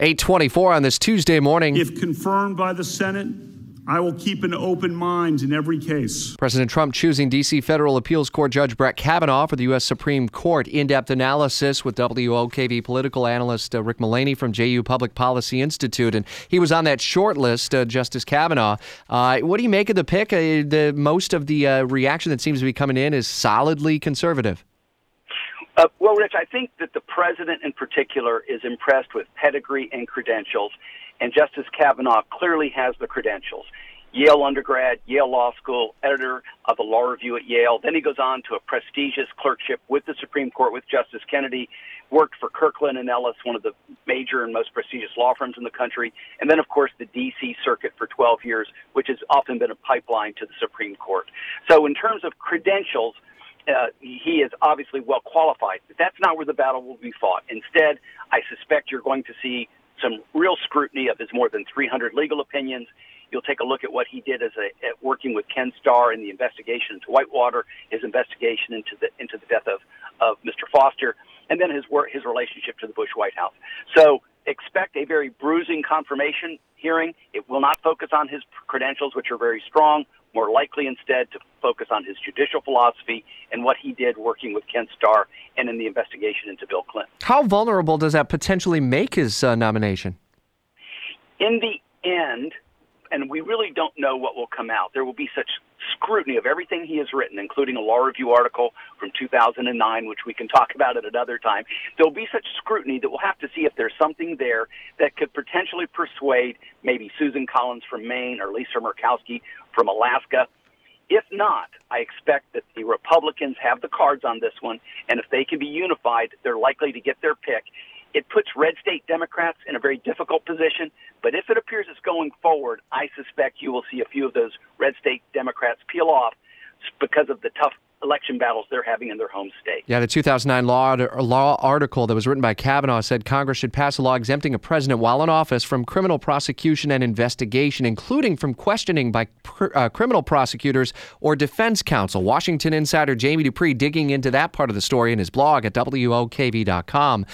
824 on this Tuesday morning. If confirmed by the Senate, I will keep an open mind in every case. President Trump choosing D.C. Federal Appeals Court Judge Brett Kavanaugh for the U.S. Supreme Court. In depth analysis with WOKV political analyst uh, Rick Mullaney from JU Public Policy Institute. And he was on that short list, uh, Justice Kavanaugh. Uh, what do you make of the pick? Uh, the Most of the uh, reaction that seems to be coming in is solidly conservative. Uh, well, Rich, I think that the president in particular is impressed with pedigree and credentials, and Justice Kavanaugh clearly has the credentials. Yale undergrad, Yale Law School, editor of the Law Review at Yale. Then he goes on to a prestigious clerkship with the Supreme Court with Justice Kennedy, worked for Kirkland and Ellis, one of the major and most prestigious law firms in the country, and then, of course, the D.C. Circuit for 12 years, which has often been a pipeline to the Supreme Court. So, in terms of credentials, uh, he is obviously well qualified. But that's not where the battle will be fought. Instead, I suspect you're going to see some real scrutiny of his more than 300 legal opinions. You'll take a look at what he did as a at working with Ken Starr in the investigation into Whitewater, his investigation into the into the death of of Mr. Foster, and then his work his relationship to the Bush White House. So expect a very bruising confirmation hearing. It will not focus on his credentials, which are very strong. More likely, instead, to focus on his judicial philosophy and what he did working with Ken Starr and in the investigation into Bill Clinton. How vulnerable does that potentially make his uh, nomination? In the end, and we really don't know what will come out. There will be such scrutiny of everything he has written, including a law review article from 2009, which we can talk about at another time. There will be such scrutiny that we'll have to see if there's something there that could potentially persuade maybe Susan Collins from Maine or Lisa Murkowski from Alaska. If not, I expect that the Republicans have the cards on this one, and if they can be unified, they're likely to get their pick. It puts red state Democrats in a very difficult position, but if it appears it's going forward, I suspect you will see a few of those red state Democrats peel off because of the tough election battles they're having in their home state. Yeah, the 2009 law, law article that was written by Kavanaugh said Congress should pass a law exempting a president while in office from criminal prosecution and investigation, including from questioning by pr- uh, criminal prosecutors or defense counsel. Washington insider Jamie Dupree digging into that part of the story in his blog at WOKV.com.